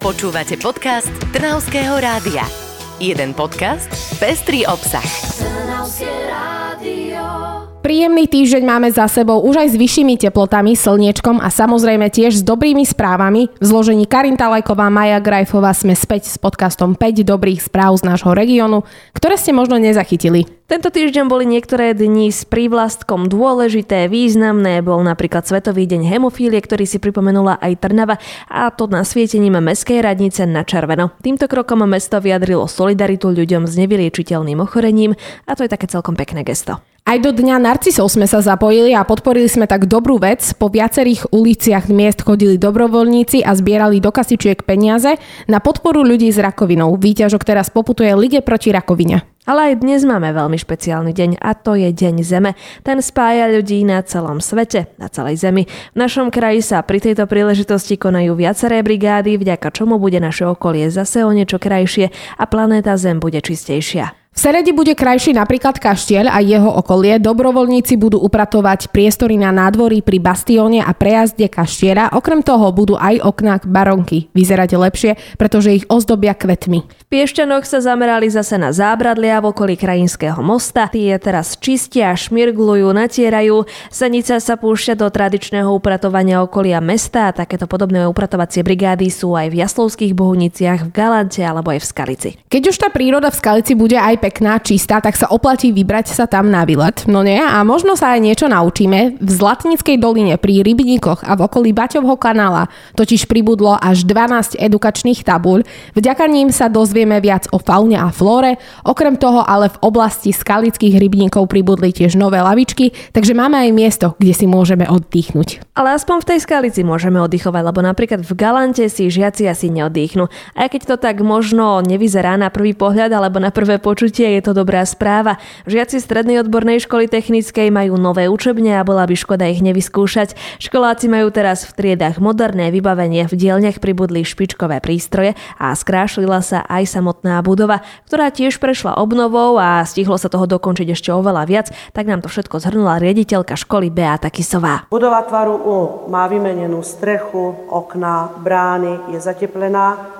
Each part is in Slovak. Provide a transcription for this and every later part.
Počúvate podcast Trnavského rádia. Jeden podcast, pestrý obsah. Príjemný týždeň máme za sebou už aj s vyššími teplotami, slniečkom a samozrejme tiež s dobrými správami. V zložení Karin Talajková, Maja Grajfová sme späť s podcastom 5 dobrých správ z nášho regiónu, ktoré ste možno nezachytili. Tento týždeň boli niektoré dni s prívlastkom dôležité, významné. Bol napríklad Svetový deň hemofílie, ktorý si pripomenula aj Trnava a to na svietením Mestskej radnice na červeno. Týmto krokom mesto vyjadrilo solidaritu ľuďom s nevyliečiteľným ochorením a to je také celkom pekné gesto. Aj do Dňa narcisov sme sa zapojili a podporili sme tak dobrú vec. Po viacerých uliciach miest chodili dobrovoľníci a zbierali do kasičiek peniaze na podporu ľudí s rakovinou. Výťažok teraz poputuje Lige proti rakovine. Ale aj dnes máme veľmi špeciálny deň a to je Deň Zeme. Ten spája ľudí na celom svete, na celej Zemi. V našom kraji sa pri tejto príležitosti konajú viaceré brigády, vďaka čomu bude naše okolie zase o niečo krajšie a planéta Zem bude čistejšia. Seredi bude krajší napríklad kaštieľ a jeho okolie. Dobrovoľníci budú upratovať priestory na nádvorí pri bastióne a prejazde kaštieľa. Okrem toho budú aj okná baronky vyzerať lepšie, pretože ich ozdobia kvetmi. V Piešťanoch sa zamerali zase na zábradlia v okolí krajinského mosta. Tie teraz čistia, šmirglujú, natierajú. Senica sa púšťa do tradičného upratovania okolia mesta takéto podobné upratovacie brigády sú aj v Jaslovských bohuniciach, v Galante alebo aj v Skalici. Keď už tá príroda v Skalici bude aj pekná, čistá, tak sa oplatí vybrať sa tam na výlet. No nie? A možno sa aj niečo naučíme. V Zlatnickej doline pri Rybníkoch a v okolí Baťovho kanála totiž pribudlo až 12 edukačných tabuľ. Vďaka ním sa dozvieme viac o faune a flóre. Okrem toho ale v oblasti skalických rybníkov pribudli tiež nové lavičky, takže máme aj miesto, kde si môžeme oddychnúť. Ale aspoň v tej skalici môžeme oddychovať, lebo napríklad v Galante si žiaci asi neoddychnú. Aj keď to tak možno nevyzerá na prvý pohľad alebo na prvé počutie, počutie, je to dobrá správa. Žiaci strednej odbornej školy technickej majú nové učebne a bola by škoda ich nevyskúšať. Školáci majú teraz v triedach moderné vybavenie, v dielniach pribudli špičkové prístroje a skrášlila sa aj samotná budova, ktorá tiež prešla obnovou a stihlo sa toho dokončiť ešte oveľa viac, tak nám to všetko zhrnula riaditeľka školy Beata Kisová. Budova tvaru U má vymenenú strechu, okná, brány, je zateplená,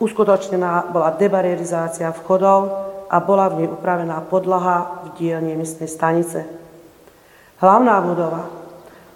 uskutočnená bola debarerizácia vchodov, a bola v nej upravená podlaha v dielni miestnej stanice. Hlavná budova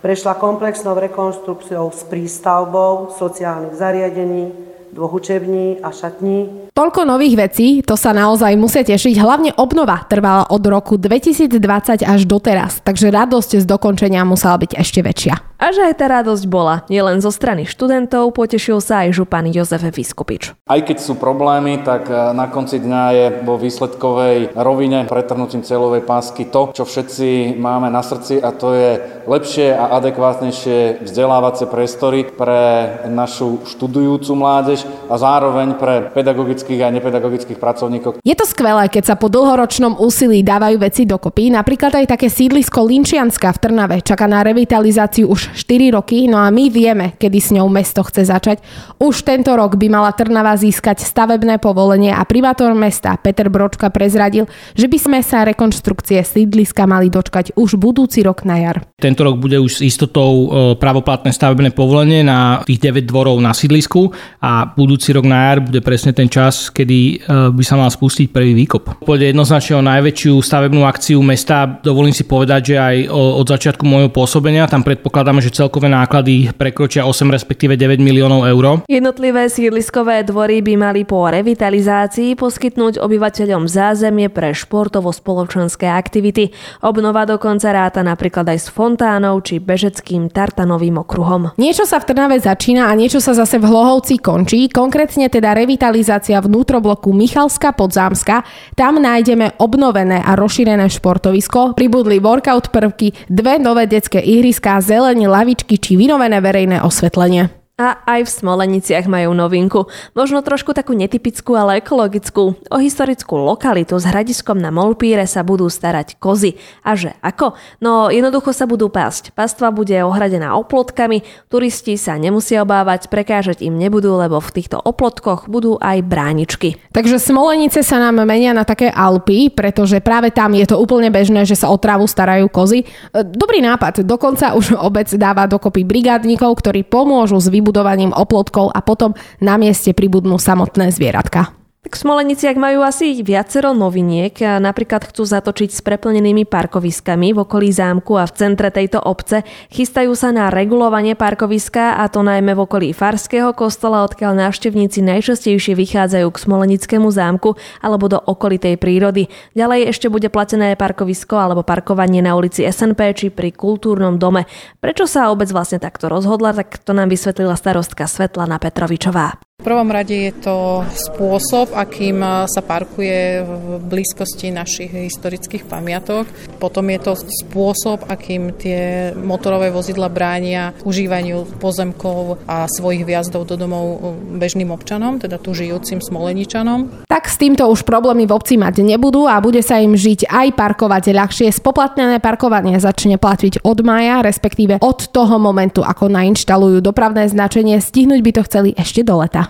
prešla komplexnou rekonstrukciou s prístavbou sociálnych zariadení, dvoch učební a šatní. Toľko nových vecí, to sa naozaj musia tešiť. Hlavne obnova trvala od roku 2020 až doteraz, takže radosť z dokončenia musela byť ešte väčšia. A že aj tá radosť bola, nielen zo strany študentov, potešil sa aj župan Jozef Vyskupič. Aj keď sú problémy, tak e, na konci dňa je vo výsledkovej rovine pretrhnutím celovej pásky to, čo všetci máme na srdci a to je lepšie a adekvátnejšie vzdelávacie priestory pre našu študujúcu mládež, mládež a zároveň pre pedagogických a nepedagogických pracovníkov. Je to skvelé, keď sa po dlhoročnom úsilí dávajú veci dokopy. Napríklad aj také sídlisko Linčianska v Trnave čaká na revitalizáciu už 4 roky, no a my vieme, kedy s ňou mesto chce začať. Už tento rok by mala Trnava získať stavebné povolenie a primátor mesta Peter Bročka prezradil, že by sme sa rekonštrukcie sídliska mali dočkať už budúci rok na jar. Tento rok bude už s istotou e, pravoplatné stavebné povolenie na tých 9 dvorov na sídlisku a budúci rok na jar bude presne ten čas, kedy e, by sa mal spustiť prvý výkop. Pôjde jednoznačne o najväčšiu stavebnú akciu mesta. Dovolím si povedať, že aj od začiatku môjho pôsobenia tam predpokladáme, že celkové náklady prekročia 8 respektíve 9 miliónov eur. Jednotlivé sídliskové dvory by mali po revitalizácii poskytnúť obyvateľom zázemie pre športovo-spoločenské aktivity. Obnova dokonca ráta napríklad aj s fontánou či bežeckým tartanovým okruhom. Niečo sa v Trnave začína a niečo sa zase v Hlohovci končí konkrétne teda revitalizácia vnútrobloku Michalska Podzámska. Tam nájdeme obnovené a rozšírené športovisko, pribudli workout prvky, dve nové detské ihriská, zelenie, lavičky či vynovené verejné osvetlenie. A aj v Smoleniciach majú novinku. Možno trošku takú netypickú, ale ekologickú. O historickú lokalitu s hradiskom na Molpíre sa budú starať kozy. A že ako? No jednoducho sa budú pásť. Pastva bude ohradená oplotkami, turisti sa nemusia obávať, prekážať im nebudú, lebo v týchto oplotkoch budú aj bráničky. Takže Smolenice sa nám menia na také Alpy, pretože práve tam je to úplne bežné, že sa o trávu starajú kozy. Dobrý nápad, dokonca už obec dáva dokopy brigádnikov, ktorí pomôžu s vybudovaním vybudovaním oplotkov a potom na mieste pribudnú samotné zvieratka. Tak v Smoleniciach majú asi viacero noviniek. Napríklad chcú zatočiť s preplnenými parkoviskami v okolí zámku a v centre tejto obce. Chystajú sa na regulovanie parkoviska a to najmä v okolí Farského kostola, odkiaľ návštevníci najčastejšie vychádzajú k Smolenickému zámku alebo do okolitej prírody. Ďalej ešte bude platené parkovisko alebo parkovanie na ulici SNP či pri kultúrnom dome. Prečo sa obec vlastne takto rozhodla, tak to nám vysvetlila starostka Svetlana Petrovičová. V prvom rade je to spôsob, akým sa parkuje v blízkosti našich historických pamiatok. Potom je to spôsob, akým tie motorové vozidla bránia užívaniu pozemkov a svojich vjazdov do domov bežným občanom, teda tu žijúcim smoleničanom. Tak s týmto už problémy v obci mať nebudú a bude sa im žiť aj parkovať ľahšie. Spoplatnené parkovanie začne platiť od maja, respektíve od toho momentu, ako nainštalujú dopravné značenie. Stihnúť by to chceli ešte do leta.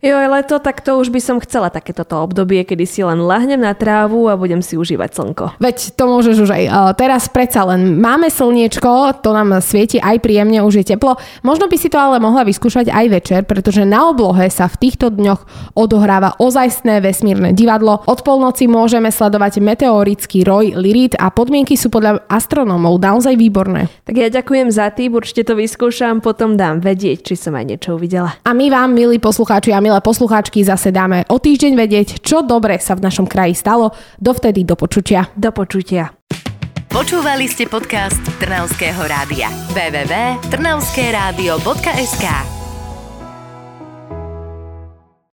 Jo, leto, tak to už by som chcela takéto obdobie, kedy si len lahnem na trávu a budem si užívať slnko. Veď to môžeš už aj uh, teraz predsa len máme slniečko, to nám svieti aj príjemne, už je teplo. Možno by si to ale mohla vyskúšať aj večer, pretože na oblohe sa v týchto dňoch odohráva ozajstné vesmírne divadlo. Od polnoci môžeme sledovať meteorický roj Lirit a podmienky sú podľa astronómov naozaj výborné. Tak ja ďakujem za tým, určite to vyskúšam, potom dám vedieť, či som aj niečo uvidela. A my vám, milí poslucháči a milé poslucháčky, zase dáme o týždeň vedieť, čo dobre sa v našom kraji stalo. Dovtedy do počutia. Do počutia. Počúvali ste podcast Trnavského rádia. www.trnavskeradio.sk